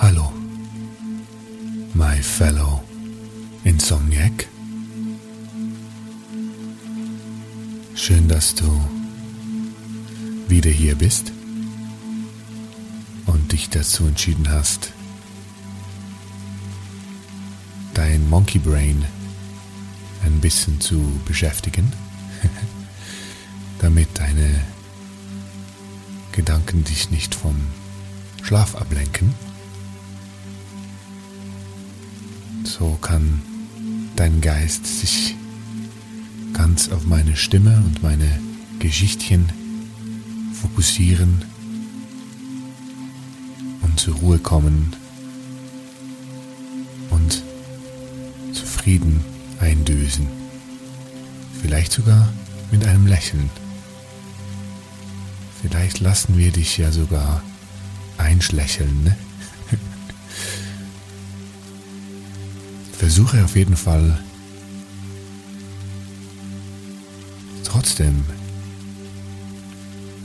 Hallo, my fellow Insomniac. Schön, dass du wieder hier bist und dich dazu entschieden hast, dein Monkey Brain ein bisschen zu beschäftigen, damit deine Gedanken dich nicht vom Schlaf ablenken. So kann dein Geist sich ganz auf meine Stimme und meine Geschichtchen fokussieren und zur Ruhe kommen und zufrieden eindösen. Vielleicht sogar mit einem Lächeln. Vielleicht lassen wir dich ja sogar einschlächeln, ne? Versuche auf jeden Fall trotzdem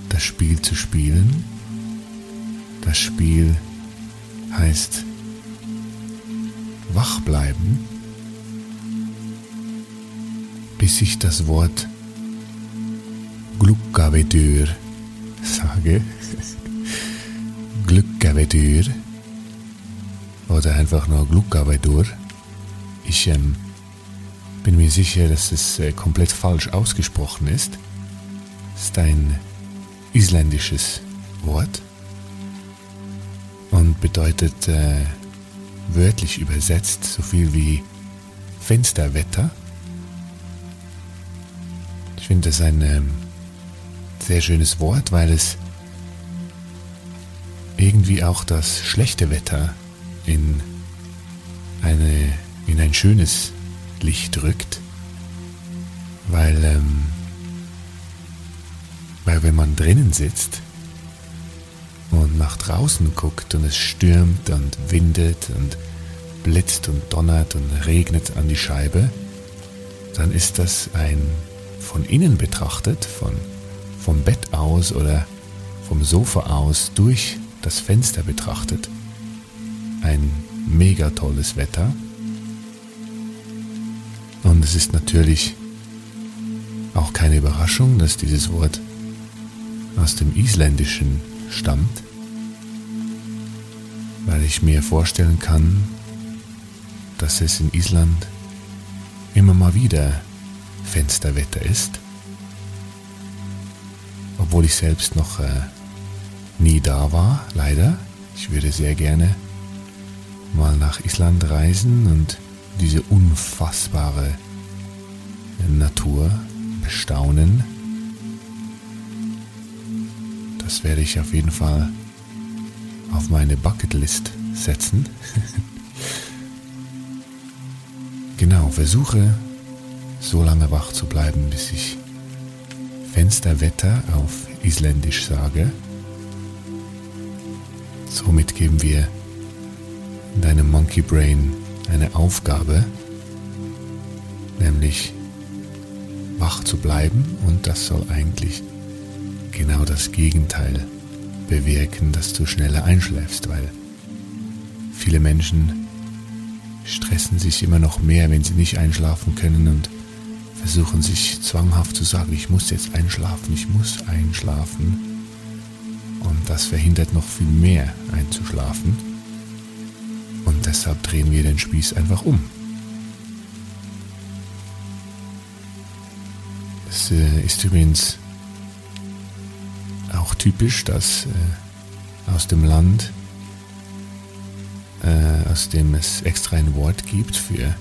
das Spiel zu spielen. Das Spiel heißt wach bleiben, bis ich das Wort Glückgavedür sage. Glückgavedür oder einfach nur Glückgavedür. Ich ähm, bin mir sicher, dass es äh, komplett falsch ausgesprochen ist. Es ist ein isländisches Wort und bedeutet äh, wörtlich übersetzt so viel wie Fensterwetter. Ich finde das ein ähm, sehr schönes Wort, weil es irgendwie auch das schlechte Wetter in eine in ein schönes Licht rückt, weil, ähm, weil wenn man drinnen sitzt und nach draußen guckt und es stürmt und windet und blitzt und donnert und regnet an die Scheibe, dann ist das ein von innen betrachtet, von, vom Bett aus oder vom Sofa aus durch das Fenster betrachtet, ein mega tolles Wetter und es ist natürlich auch keine Überraschung, dass dieses Wort aus dem Isländischen stammt, weil ich mir vorstellen kann, dass es in Island immer mal wieder Fensterwetter ist, obwohl ich selbst noch äh, nie da war, leider. Ich würde sehr gerne mal nach Island reisen und diese unfassbare Natur bestaunen. das werde ich auf jeden Fall auf meine Bucketlist setzen. genau, versuche so lange wach zu bleiben, bis ich Fensterwetter auf Isländisch sage. Somit geben wir deinem Monkey Brain eine Aufgabe, nämlich wach zu bleiben und das soll eigentlich genau das Gegenteil bewirken, dass du schneller einschläfst, weil viele Menschen stressen sich immer noch mehr, wenn sie nicht einschlafen können und versuchen sich zwanghaft zu sagen, ich muss jetzt einschlafen, ich muss einschlafen. Und das verhindert noch viel mehr einzuschlafen. Deshalb drehen wir den Spieß einfach um. Es äh, ist übrigens auch typisch, dass äh, aus dem Land, äh, aus dem es extra ein Wort gibt für,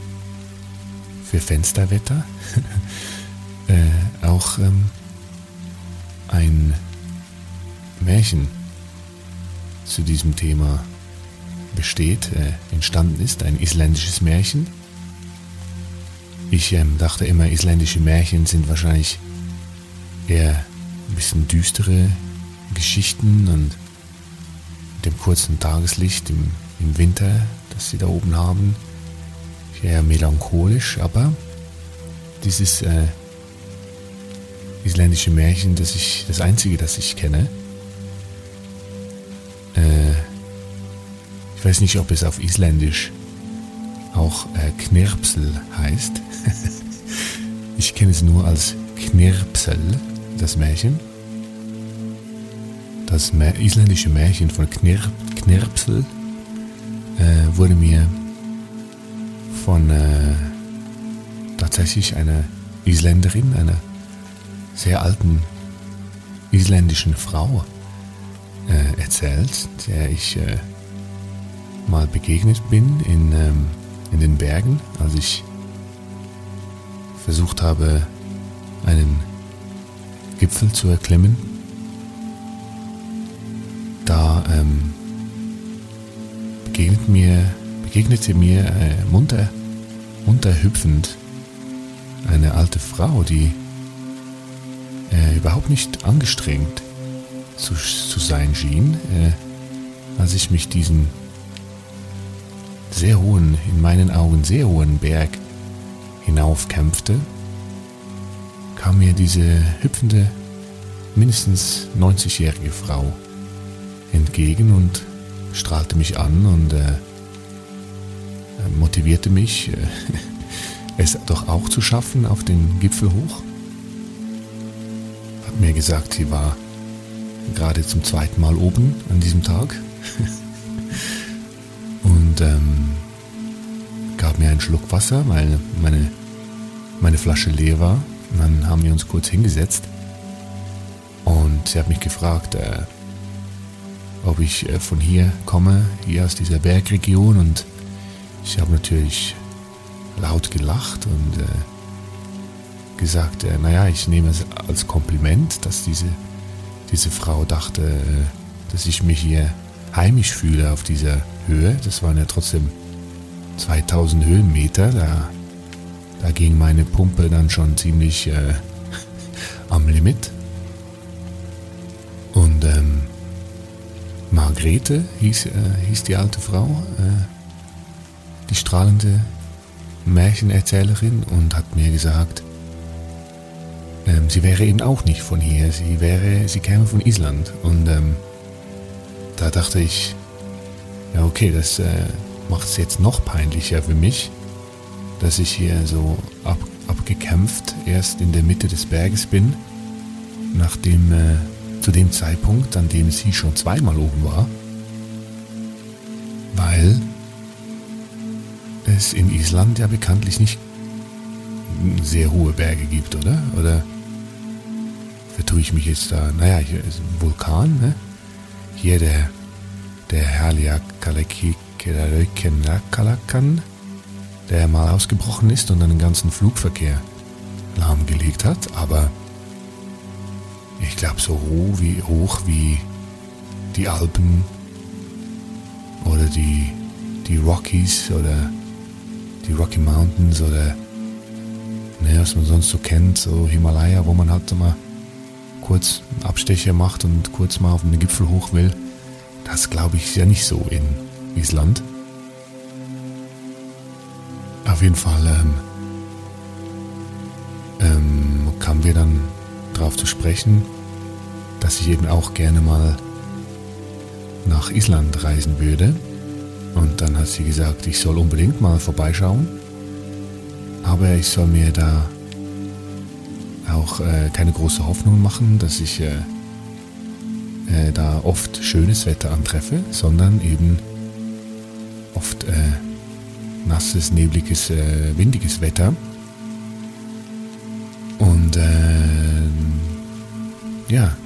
für Fensterwetter, auch ähm, ein Märchen zu diesem Thema besteht, äh, entstanden ist, ein isländisches Märchen. Ich ähm, dachte immer, isländische Märchen sind wahrscheinlich eher ein bisschen düstere Geschichten und dem kurzen Tageslicht im, im Winter, das sie da oben haben, eher melancholisch, aber dieses äh, isländische Märchen, das ich, das einzige, das ich kenne, ich weiß nicht, ob es auf Isländisch auch äh, Knirpsel heißt. ich kenne es nur als Knirpsel, das Märchen. Das isländische Märchen von Knirp, Knirpsel äh, wurde mir von äh, tatsächlich einer Isländerin, einer sehr alten isländischen Frau äh, erzählt, der ich äh, mal begegnet bin in, ähm, in den Bergen, als ich versucht habe, einen Gipfel zu erklimmen. Da ähm, begegnet mir, begegnete mir äh, munter, munter hüpfend eine alte Frau, die äh, überhaupt nicht angestrengt zu, zu sein schien, äh, als ich mich diesen sehr hohen, in meinen Augen sehr hohen Berg hinaufkämpfte, kam mir diese hüpfende, mindestens 90-jährige Frau entgegen und strahlte mich an und äh, motivierte mich, äh, es doch auch zu schaffen auf den Gipfel hoch. Hat mir gesagt, sie war gerade zum zweiten Mal oben an diesem Tag ähm, gab mir einen Schluck Wasser, weil meine, meine Flasche leer war. Und dann haben wir uns kurz hingesetzt und sie hat mich gefragt, äh, ob ich äh, von hier komme, hier aus dieser Bergregion. Und ich habe natürlich laut gelacht und äh, gesagt, äh, naja, ich nehme es als Kompliment, dass diese, diese Frau dachte, äh, dass ich mich hier heimisch fühle auf dieser Höhe. Das waren ja trotzdem 2000 Höhenmeter. Da, da ging meine Pumpe dann schon ziemlich äh, am Limit. Und ähm, Margrethe hieß, äh, hieß die alte Frau, äh, die strahlende Märchenerzählerin und hat mir gesagt, ähm, sie wäre eben auch nicht von hier, sie wäre, sie käme von Island und ähm, da dachte ich, ja okay, das äh, macht es jetzt noch peinlicher für mich, dass ich hier so ab, abgekämpft erst in der Mitte des Berges bin, nachdem äh, zu dem Zeitpunkt, an dem sie schon zweimal oben war, weil es in Island ja bekanntlich nicht sehr hohe Berge gibt, oder? Oder vertue ich mich jetzt da? Naja, hier ist ein Vulkan, ne? Hier der, der Herliakalekikalakan, der mal ausgebrochen ist und den ganzen Flugverkehr lahmgelegt hat, aber ich glaube, so hoch wie, hoch wie die Alpen oder die, die Rockies oder die Rocky Mountains oder ne, was man sonst so kennt, so Himalaya, wo man halt mal kurz Abstecher macht und kurz mal auf den Gipfel hoch will. Das glaube ich ja nicht so in Island. Auf jeden Fall ähm, ähm, kamen wir dann darauf zu sprechen, dass ich eben auch gerne mal nach Island reisen würde. Und dann hat sie gesagt, ich soll unbedingt mal vorbeischauen. Aber ich soll mir da auch äh, keine große Hoffnung machen, dass ich äh, äh, da oft schönes Wetter antreffe, sondern eben oft äh, nasses, nebliges, äh, windiges Wetter. Und ähm, ja,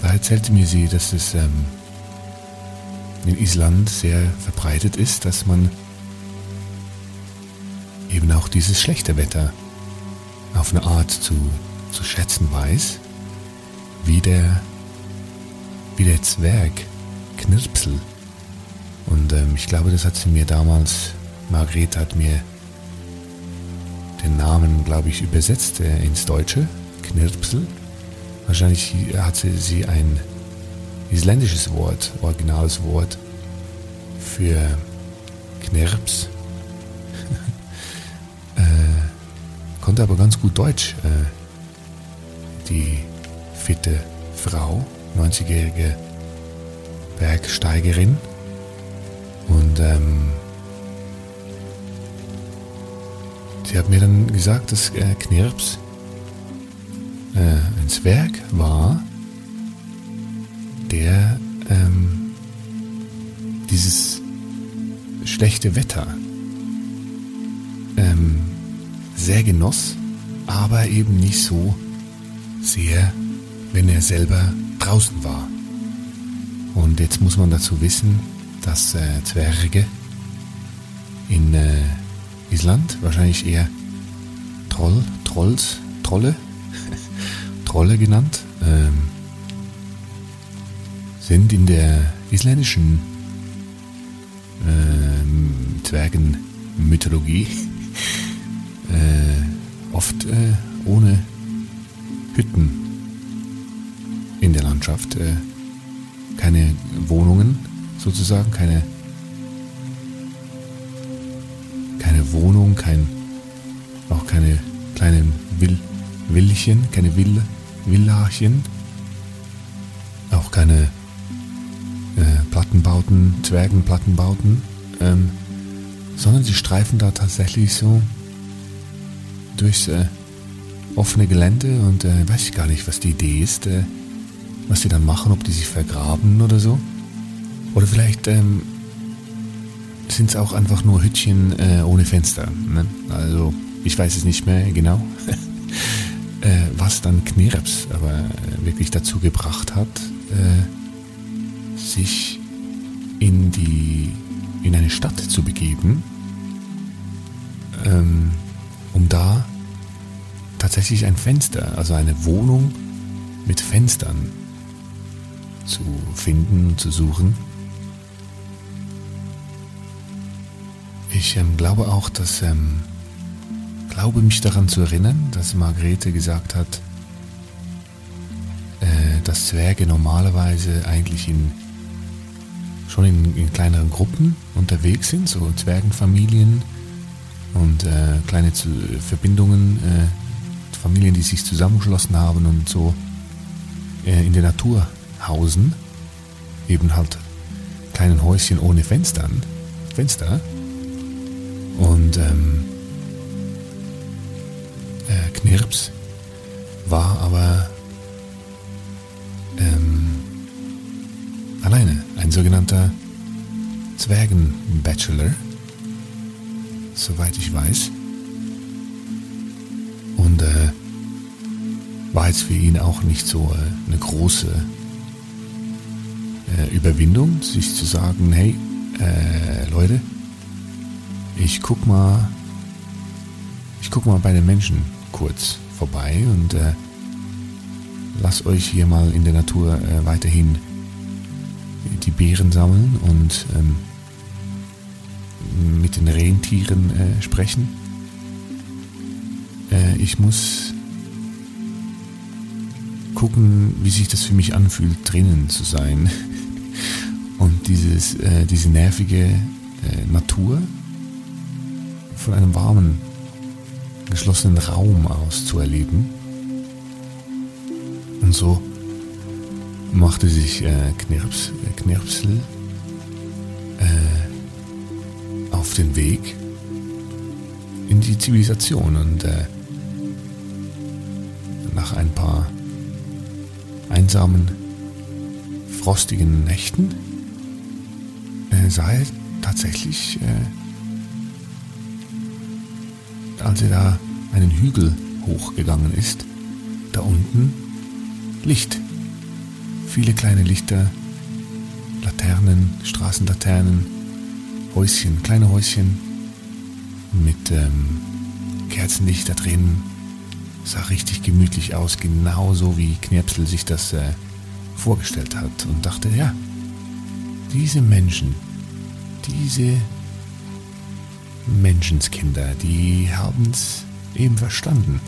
da erzählte mir sie, dass es ähm, in Island sehr verbreitet ist, dass man eben auch dieses schlechte Wetter auf eine Art zu, zu schätzen weiß, wie der, wie der Zwerg Knirpsel. Und ähm, ich glaube, das hat sie mir damals, Margrethe hat mir den Namen, glaube ich, übersetzt äh, ins Deutsche, Knirpsel. Wahrscheinlich hatte sie ein isländisches Wort, originales Wort für Knirps. Konnte aber ganz gut Deutsch. Äh, die fitte Frau, 90-jährige Bergsteigerin. Und ähm, sie hat mir dann gesagt, dass äh, Knirps äh, ein Zwerg war, der ähm, dieses schlechte Wetter ähm, sehr genoss, aber eben nicht so sehr, wenn er selber draußen war. Und jetzt muss man dazu wissen, dass äh, Zwerge in äh, Island wahrscheinlich eher Troll, Trolls, Trolle, Trolle genannt, ähm, sind in der isländischen äh, Zwergenmythologie oft äh, ohne Hütten in der Landschaft, äh, keine Wohnungen sozusagen, keine, keine Wohnung, kein, auch keine kleinen Will, Willchen, keine Villa, Villachen, auch keine äh, Plattenbauten, Zwergenplattenbauten, ähm, sondern sie streifen da tatsächlich so durchs äh, offene Gelände und äh, weiß ich gar nicht, was die Idee ist, äh, was sie dann machen, ob die sich vergraben oder so. Oder vielleicht ähm, sind es auch einfach nur Hütchen äh, ohne Fenster. Ne? Also ich weiß es nicht mehr genau, äh, was dann Knirps aber äh, wirklich dazu gebracht hat, sich in die in eine Stadt zu begeben, ähm, um da tatsächlich ein Fenster, also eine Wohnung mit Fenstern zu finden, zu suchen. Ich ähm, glaube auch, dass, ähm, glaube mich daran zu erinnern, dass Margrethe gesagt hat, äh, dass Zwerge normalerweise eigentlich in, schon in, in kleineren Gruppen unterwegs sind, so Zwergenfamilien und äh, kleine zu, Verbindungen, äh, Familien, die sich zusammengeschlossen haben und so äh, in der Natur hausen, eben halt kleinen Häuschen ohne Fenstern, Fenster. Und ähm, äh, Knirps war aber ähm, alleine, ein sogenannter Zwergen-Bachelor, soweit ich weiß. Und äh, war jetzt für ihn auch nicht so äh, eine große äh, Überwindung, sich zu sagen, hey, äh, Leute, ich guck mal, ich guck mal bei den Menschen kurz vorbei und äh, lasst euch hier mal in der Natur äh, weiterhin die Beeren sammeln und ähm, mit den Rentieren äh, sprechen. Äh, ich muss gucken, wie sich das für mich anfühlt, drinnen zu sein. Und dieses, äh, diese nervige äh, Natur von einem warmen, geschlossenen Raum aus zu erleben. Und so machte sich äh, Knirps, äh, Knirpsel den Weg in die Zivilisation und äh, nach ein paar einsamen, frostigen Nächten äh, sah er tatsächlich, äh, als er da einen Hügel hochgegangen ist, da unten Licht. Viele kleine Lichter, Laternen, Straßenlaternen, Häuschen, kleine Häuschen mit ähm, Kerzenlicht da drin. Sah richtig gemütlich aus, genauso wie Knirpsel sich das äh, vorgestellt hat und dachte, ja, diese Menschen, diese Menschenskinder, die haben es eben verstanden.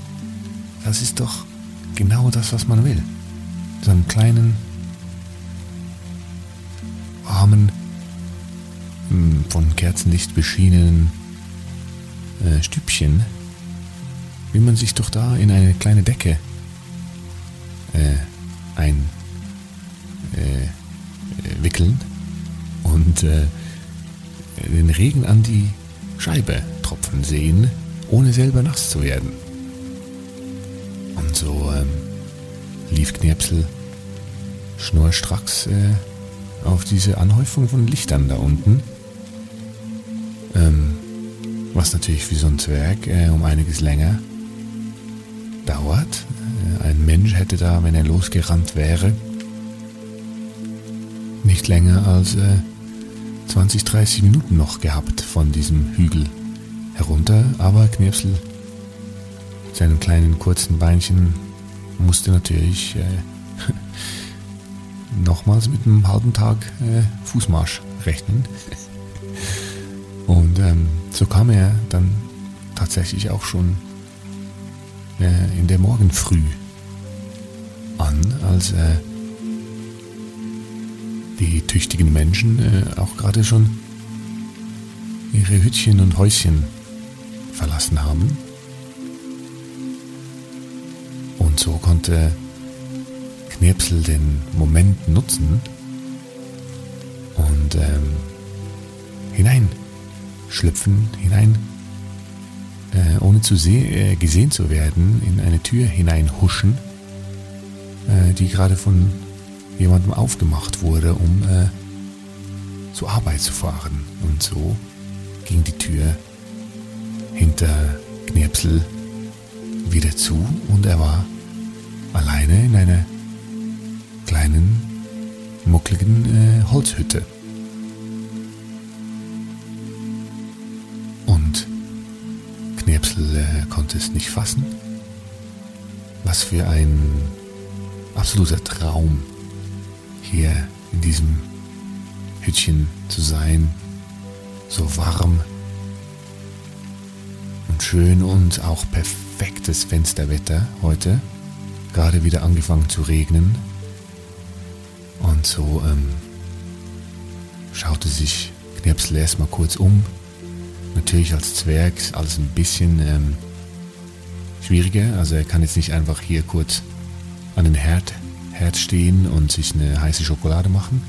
Das ist doch genau das, was man will. So einen kleinen, armen, von Kerzenlicht beschienenen äh, Stübchen, will man sich doch da in eine kleine Decke äh, einwickeln äh, und äh, den Regen an die Scheibe tropfen sehen, ohne selber nass zu werden. Und so ähm, lief Knirpsel schnurstracks äh, auf diese Anhäufung von Lichtern da unten. Ähm, was natürlich für so ein Zwerg äh, um einiges länger dauert. Äh, ein Mensch hätte da, wenn er losgerannt wäre, nicht länger als äh, 20, 30 Minuten noch gehabt von diesem Hügel herunter, aber Knirpsel, seinen kleinen kurzen Beinchen, musste natürlich äh, nochmals mit einem halben Tag äh, Fußmarsch rechnen. Und ähm, so kam er dann tatsächlich auch schon äh, in der Morgenfrüh an, als äh, die tüchtigen Menschen äh, auch gerade schon ihre Hütchen und Häuschen verlassen haben. Und so konnte Knirpsel den Moment nutzen und ähm, hineinschlüpfen, hinein, äh, ohne zu äh, gesehen zu werden, in eine Tür hineinhuschen, äh, die gerade von jemandem aufgemacht wurde, um äh, zur Arbeit zu fahren. Und so ging die Tür hinter Knirpsel wieder zu und er war alleine in einer kleinen, muckligen äh, Holzhütte. Knirpsel äh, konnte es nicht fassen. Was für ein absoluter Traum hier in diesem Hütchen zu sein, so warm und schön und auch perfektes Fensterwetter heute, gerade wieder angefangen zu regnen und so ähm, schaute sich Knirpsel erstmal kurz um. Natürlich als Zwerg ist alles ein bisschen ähm, schwieriger, also er kann jetzt nicht einfach hier kurz an den Herd Herd stehen und sich eine heiße Schokolade machen.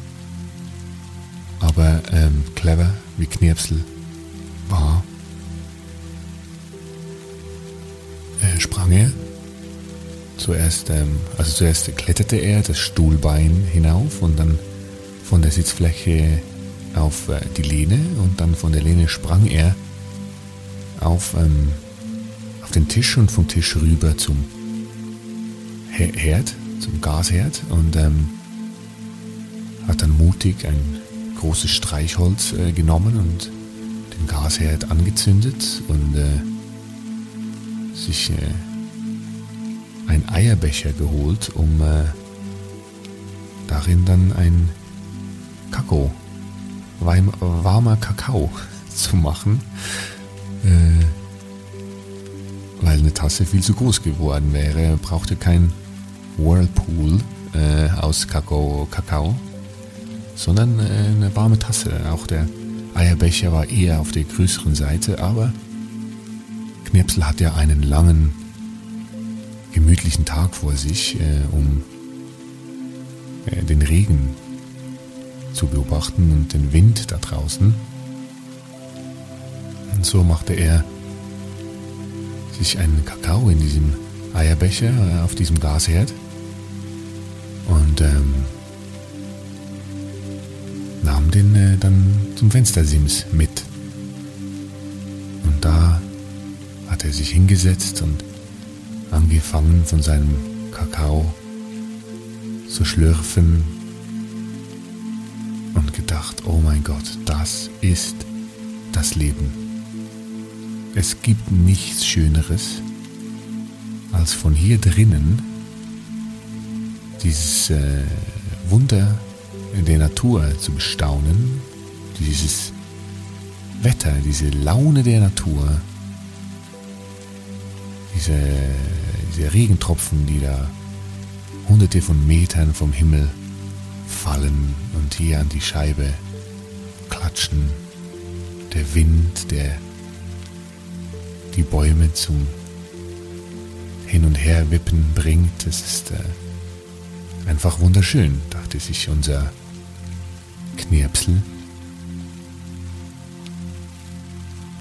Aber ähm, clever wie Knirpsel war, äh, sprang er. Zuerst, ähm, also zuerst kletterte er das Stuhlbein hinauf und dann von der Sitzfläche auf äh, die Lehne und dann von der Lehne sprang er auf, ähm, auf den Tisch und vom Tisch rüber zum Herd zum Gasherd und ähm, hat dann mutig ein großes Streichholz äh, genommen und den Gasherd angezündet und äh, sich äh, einen Eierbecher geholt, um äh, darin dann ein Kakao, warmer Kakao zu machen, äh, weil eine Tasse viel zu groß geworden wäre. Er brauchte kein Whirlpool äh, aus Kakao, Kakao, sondern äh, eine warme Tasse. Auch der Eierbecher war eher auf der größeren Seite, aber Knirpsel hat ja einen langen, gemütlichen Tag vor sich, äh, um äh, den Regen zu beobachten und den Wind da draußen. Und so machte er sich einen Kakao in diesem Eierbecher äh, auf diesem Gasherd und ähm, nahm den äh, dann zum Fenstersims mit. Und da hat er sich hingesetzt und angefangen von seinem Kakao zu schlürfen gedacht, oh mein Gott, das ist das Leben. Es gibt nichts Schöneres, als von hier drinnen dieses äh, Wunder der Natur zu bestaunen, dieses Wetter, diese Laune der Natur, diese, diese Regentropfen, die da hunderte von Metern vom Himmel fallen und hier an die Scheibe klatschen, der Wind, der die Bäume zum Hin und Her wippen bringt, das ist äh, einfach wunderschön, dachte sich unser Knirpsel.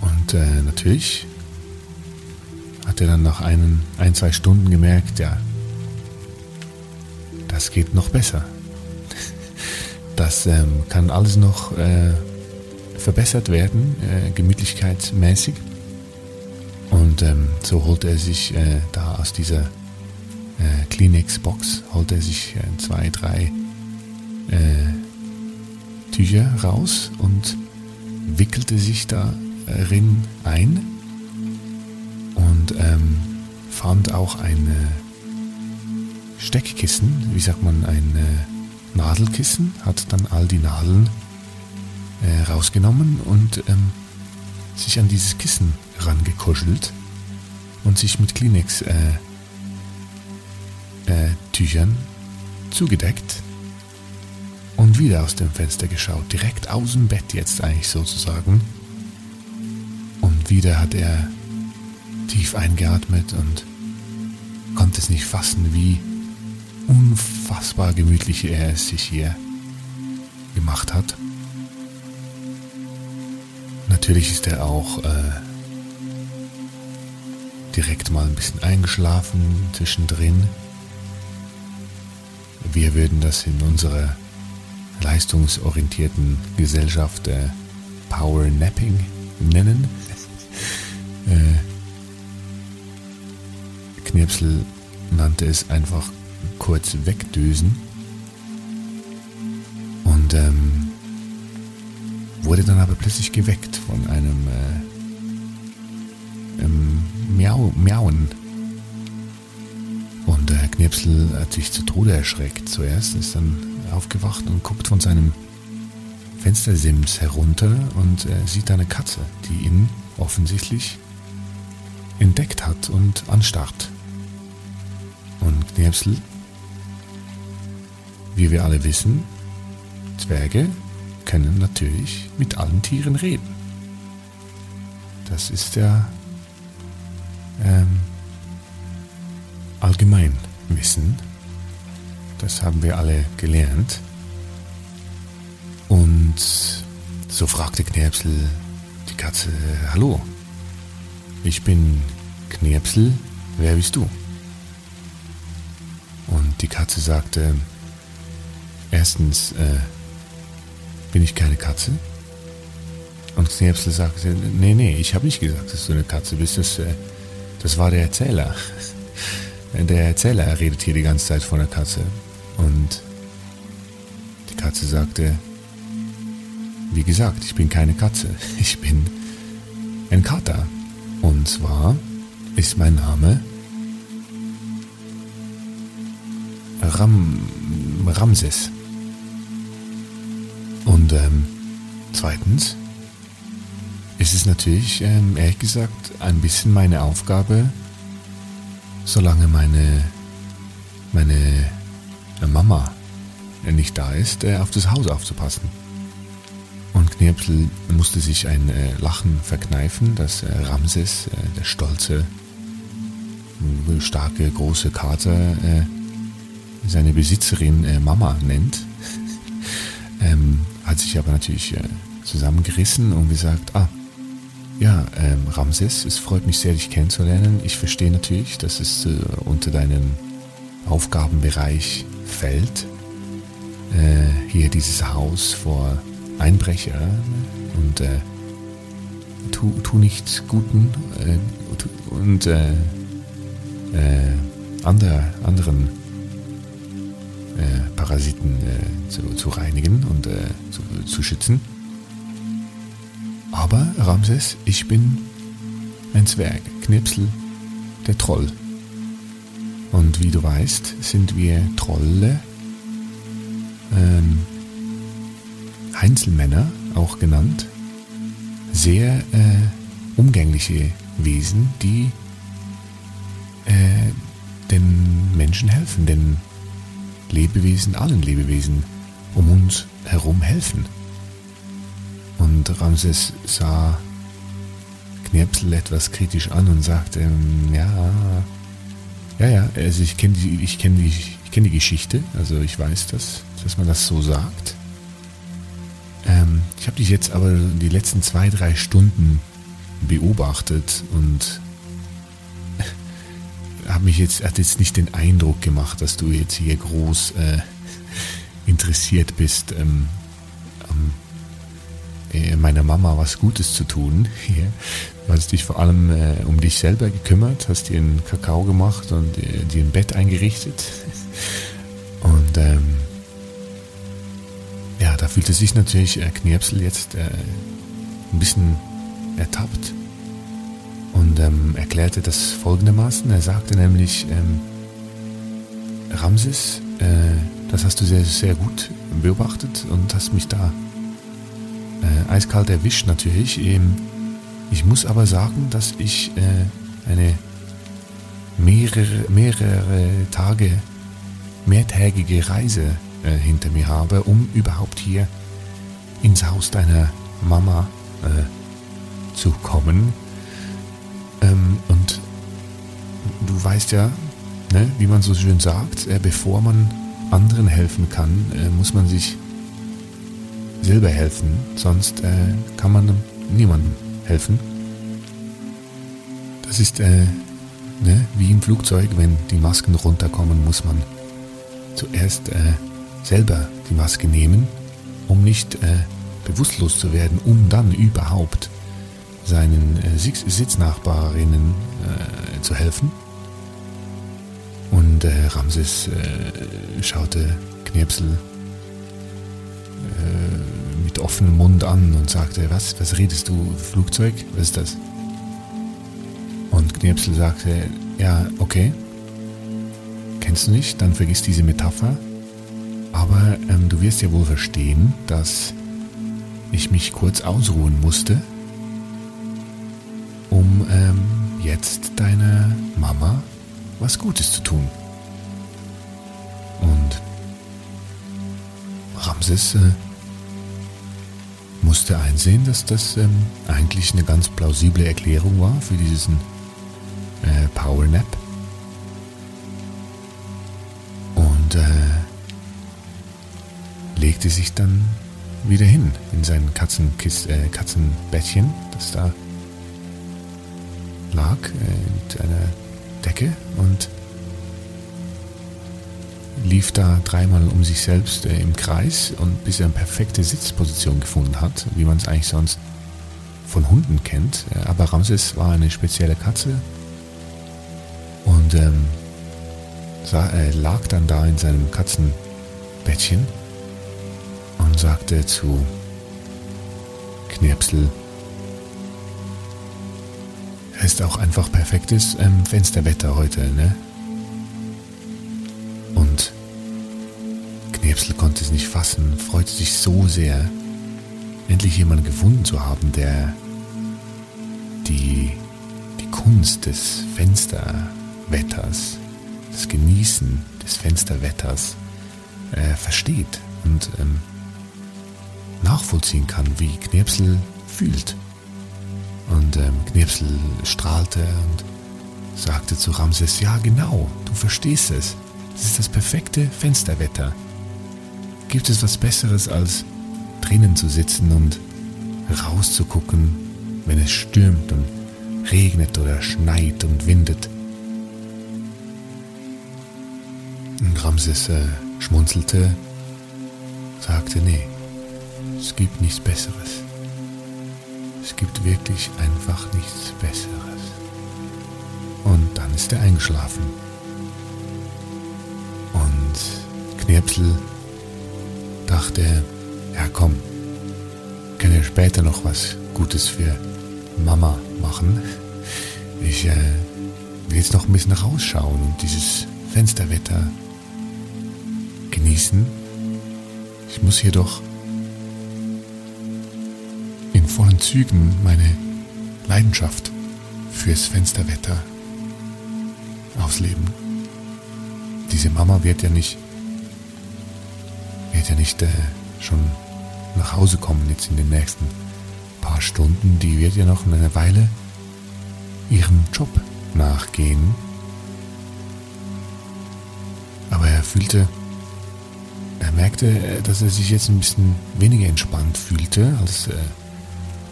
Und äh, natürlich hat er dann nach einen, ein, zwei Stunden gemerkt, ja, das geht noch besser. Das ähm, kann alles noch äh, verbessert werden, äh, gemütlichkeitsmäßig. Und ähm, so holte er sich äh, da aus dieser äh, Kleenex-Box, holte er sich äh, zwei, drei äh, Tücher raus und wickelte sich darin ein und ähm, fand auch ein äh, Steckkissen, wie sagt man, ein äh, Nadelkissen, hat dann all die Nadeln äh, rausgenommen und ähm, sich an dieses Kissen rangekuschelt und sich mit Kleenex äh, äh, zugedeckt und wieder aus dem Fenster geschaut, direkt aus dem Bett jetzt eigentlich sozusagen. Und wieder hat er tief eingeatmet und konnte es nicht fassen, wie unfassbar gemütlich er es sich hier gemacht hat. Natürlich ist er auch äh, direkt mal ein bisschen eingeschlafen zwischendrin. Wir würden das in unserer leistungsorientierten Gesellschaft äh, Power Napping nennen. äh, Knirpsel nannte es einfach kurz wegdösen. Und ähm, wurde dann aber plötzlich geweckt von einem äh, ähm, Miau, Miauen. Und der Knirpsel hat sich zu Tode erschreckt. Zuerst ist dann aufgewacht und guckt von seinem Fenstersims herunter und äh, sieht eine Katze, die ihn offensichtlich entdeckt hat und anstarrt. Und Knirpsel, wie wir alle wissen, Zwerge können natürlich mit allen Tieren reden. Das ist ja ähm, Allgemeinwissen. Das haben wir alle gelernt. Und so fragte Knirpsel die Katze, hallo, ich bin Knirpsel, wer bist du? Die Katze sagte, erstens, äh, bin ich keine Katze? Und Knirpsel sagte, nee, nee, ich habe nicht gesagt, dass du eine Katze bist. Das, äh, das war der Erzähler. Der Erzähler redet hier die ganze Zeit von der Katze. Und die Katze sagte, wie gesagt, ich bin keine Katze. Ich bin ein Kater. Und zwar ist mein Name Ram, Ramses. Und ähm, zweitens ist es natürlich, ähm, ehrlich gesagt, ein bisschen meine Aufgabe, solange meine, meine äh, Mama nicht da ist, äh, auf das Haus aufzupassen. Und Knirpsel musste sich ein äh, Lachen verkneifen, dass äh, Ramses, äh, der stolze, starke, große Kater, äh, seine Besitzerin äh, Mama nennt. ähm, hat sich aber natürlich äh, zusammengerissen und gesagt, ah, ja, ähm, Ramses, es freut mich sehr, dich kennenzulernen. Ich verstehe natürlich, dass es äh, unter deinen Aufgabenbereich fällt, äh, hier dieses Haus vor Einbrecher und äh, tu, tu nichts Guten äh, und äh, andere, anderen äh, Parasiten äh, zu, zu, reinigen und äh, zu, zu schützen. Aber Ramses, ich bin ein Zwerg, Knipsel, der Troll. Und wie du weißt, sind wir Trolle, ähm, Heinzelmänner auch genannt, sehr äh, umgängliche Wesen, die äh, den Menschen helfen, den Lebewesen, allen Lebewesen um uns herum helfen. Und Ramses sah Knirpsel etwas kritisch an und sagte, ja, ja, ja, also ich kenne die, ich kenne die, ich kenne die Geschichte, also ich weiß das, dass man das so sagt. Ähm, ich habe dich jetzt aber die letzten zwei, drei Stunden beobachtet und habe mich jetzt, hat jetzt nicht den Eindruck gemacht, dass du jetzt hier groß äh, interessiert bist, ähm, äh, meiner Mama was Gutes zu tun. Hier. Du hast dich vor allem äh, um dich selber gekümmert, hast dir einen Kakao gemacht und äh, dir ein Bett eingerichtet. Und ähm, ja, da fühlte sich natürlich äh, Knirpsel jetzt äh, ein bisschen ertappt und ähm, erklärte das folgendermaßen. Er sagte nämlich, ähm, Ramses, äh, das hast du sehr, sehr gut beobachtet und hast mich da äh, eiskalt erwischt natürlich. Ähm, ich muss aber sagen, dass ich äh, eine mehrere, mehrere Tage, mehrtägige Reise äh, hinter mir habe, um überhaupt hier ins Haus deiner Mama äh, zu kommen. Ähm, und du weißt ja, ne, wie man so schön sagt, äh, bevor man anderen helfen kann, äh, muss man sich selber helfen, sonst äh, kann man niemandem helfen. Das ist äh, ne, wie im Flugzeug, wenn die Masken runterkommen, muss man zuerst äh, selber die Maske nehmen, um nicht bewusstlos zu werden, um dann überhaupt seinen äh, Sitznachbarinnen äh, zu helfen. Und äh, Ramses schaute Knirpsel mit offenem Mund an und sagte, was, was redest du, Flugzeug, was ist das? Und Knirpsel sagte, ja, okay, kennst du nicht, dann vergiss diese Metapher. Aber ähm, du wirst ja wohl verstehen, dass ich mich kurz ausruhen musste, was Gutes zu tun. Und Ramses äh, musste einsehen, dass das ähm, eigentlich eine ganz plausible Erklärung war für diesen äh, Power Nap. Und äh, legte sich dann wieder hin in sein Katzenkist, äh, Katzenbettchen, das da lag äh, mit einer Decke und lief da dreimal um sich selbst äh, im Kreis und bis er eine perfekte Sitzposition gefunden hat, wie man es eigentlich sonst von Hunden kennt. Äh, aber Ramses war eine spezielle Katze und ähm, sah, äh, lag dann da in seinem Katzenbettchen und sagte zu Knirpsel, ist auch einfach perfektes ähm, Fensterwetter heute, ne? Und Knirpsel konnte es nicht fassen, freute sich so sehr, endlich jemanden gefunden zu haben, der die, die Kunst des Fensterwetters, das Genießen des Fensterwetters äh, versteht und ähm, nachvollziehen kann, wie Knirpsel fühlt. Und ähm, Knirpsel strahlte und sagte zu Ramses, ja genau, du verstehst es. Es ist das perfekte Fensterwetter. Gibt es was Besseres als drinnen zu sitzen und rauszugucken, wenn es stürmt und regnet oder schneit und windet? Und Ramses äh, schmunzelte, sagte, nee, es gibt nichts Besseres. Es gibt wirklich einfach nichts Besseres. Und dann ist er eingeschlafen. Und Knirpsel dachte, ja komm, kann ja später noch was Gutes für Mama machen. Ich äh, will jetzt noch ein bisschen rausschauen und dieses Fensterwetter genießen. Ich muss hier doch in vollen Zügen meine Leidenschaft fürs Fensterwetter ausleben. Diese Mama wird ja nicht, wird ja nicht äh, schon nach Hause kommen jetzt in den nächsten paar Stunden. Die wird ja noch eine Weile ihrem Job nachgehen. Aber er fühlte, er merkte, äh, dass er sich jetzt ein bisschen weniger entspannt fühlte als äh,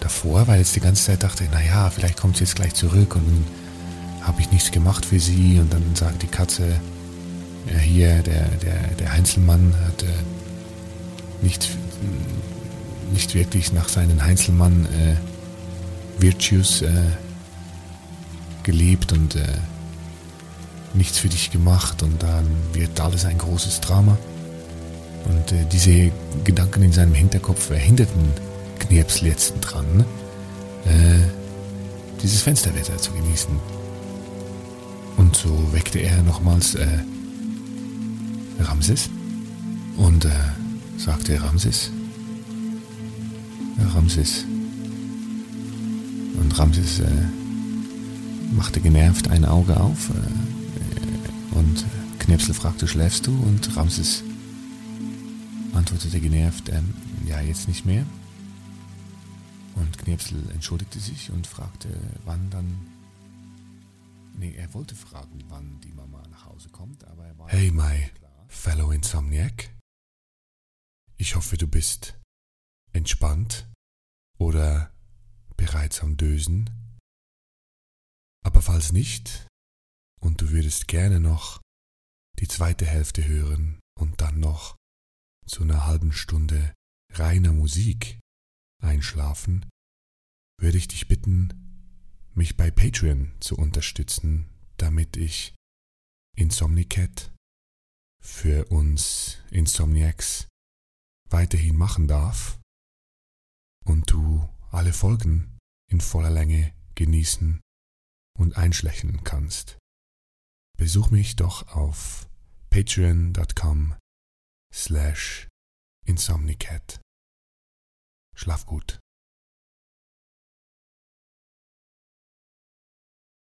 davor, weil jetzt die ganze Zeit dachte, naja, vielleicht kommt sie jetzt gleich zurück und dann habe ich nichts gemacht für sie und dann sagt die Katze, ja, hier, der, der, der Heinzelmann hat äh, nicht, nicht wirklich nach seinen Heinzelmann äh, Virtues äh, gelebt und äh, nichts für dich gemacht und dann wird alles ein großes Drama. Und äh, diese Gedanken in seinem Hinterkopf verhinderten Knirps jetzt dran, äh, dieses Fensterwetter zu genießen. Und so weckte er nochmals äh, Ramses und äh, sagte Ramses, Ramses. Und Ramses äh, machte genervt ein Auge auf äh, und Knirpsel fragte, schläfst du? Und Ramses antwortete genervt, ähm, ja, jetzt nicht mehr. Und Knirpsel entschuldigte sich und fragte, wann dann. Nee, er wollte fragen, wann die Mama nach Hause kommt, aber er war. Hey, my fellow Insomniac. Ich hoffe, du bist entspannt oder bereits am Dösen. Aber falls nicht und du würdest gerne noch die zweite Hälfte hören und dann noch zu einer halben Stunde reiner Musik einschlafen, würde ich dich bitten, mich bei Patreon zu unterstützen, damit ich Insomnicat für uns Insomniacs weiterhin machen darf und du alle Folgen in voller Länge genießen und einschlächen kannst. Besuch mich doch auf patreon.com slash insomnicat. Schlaf gut.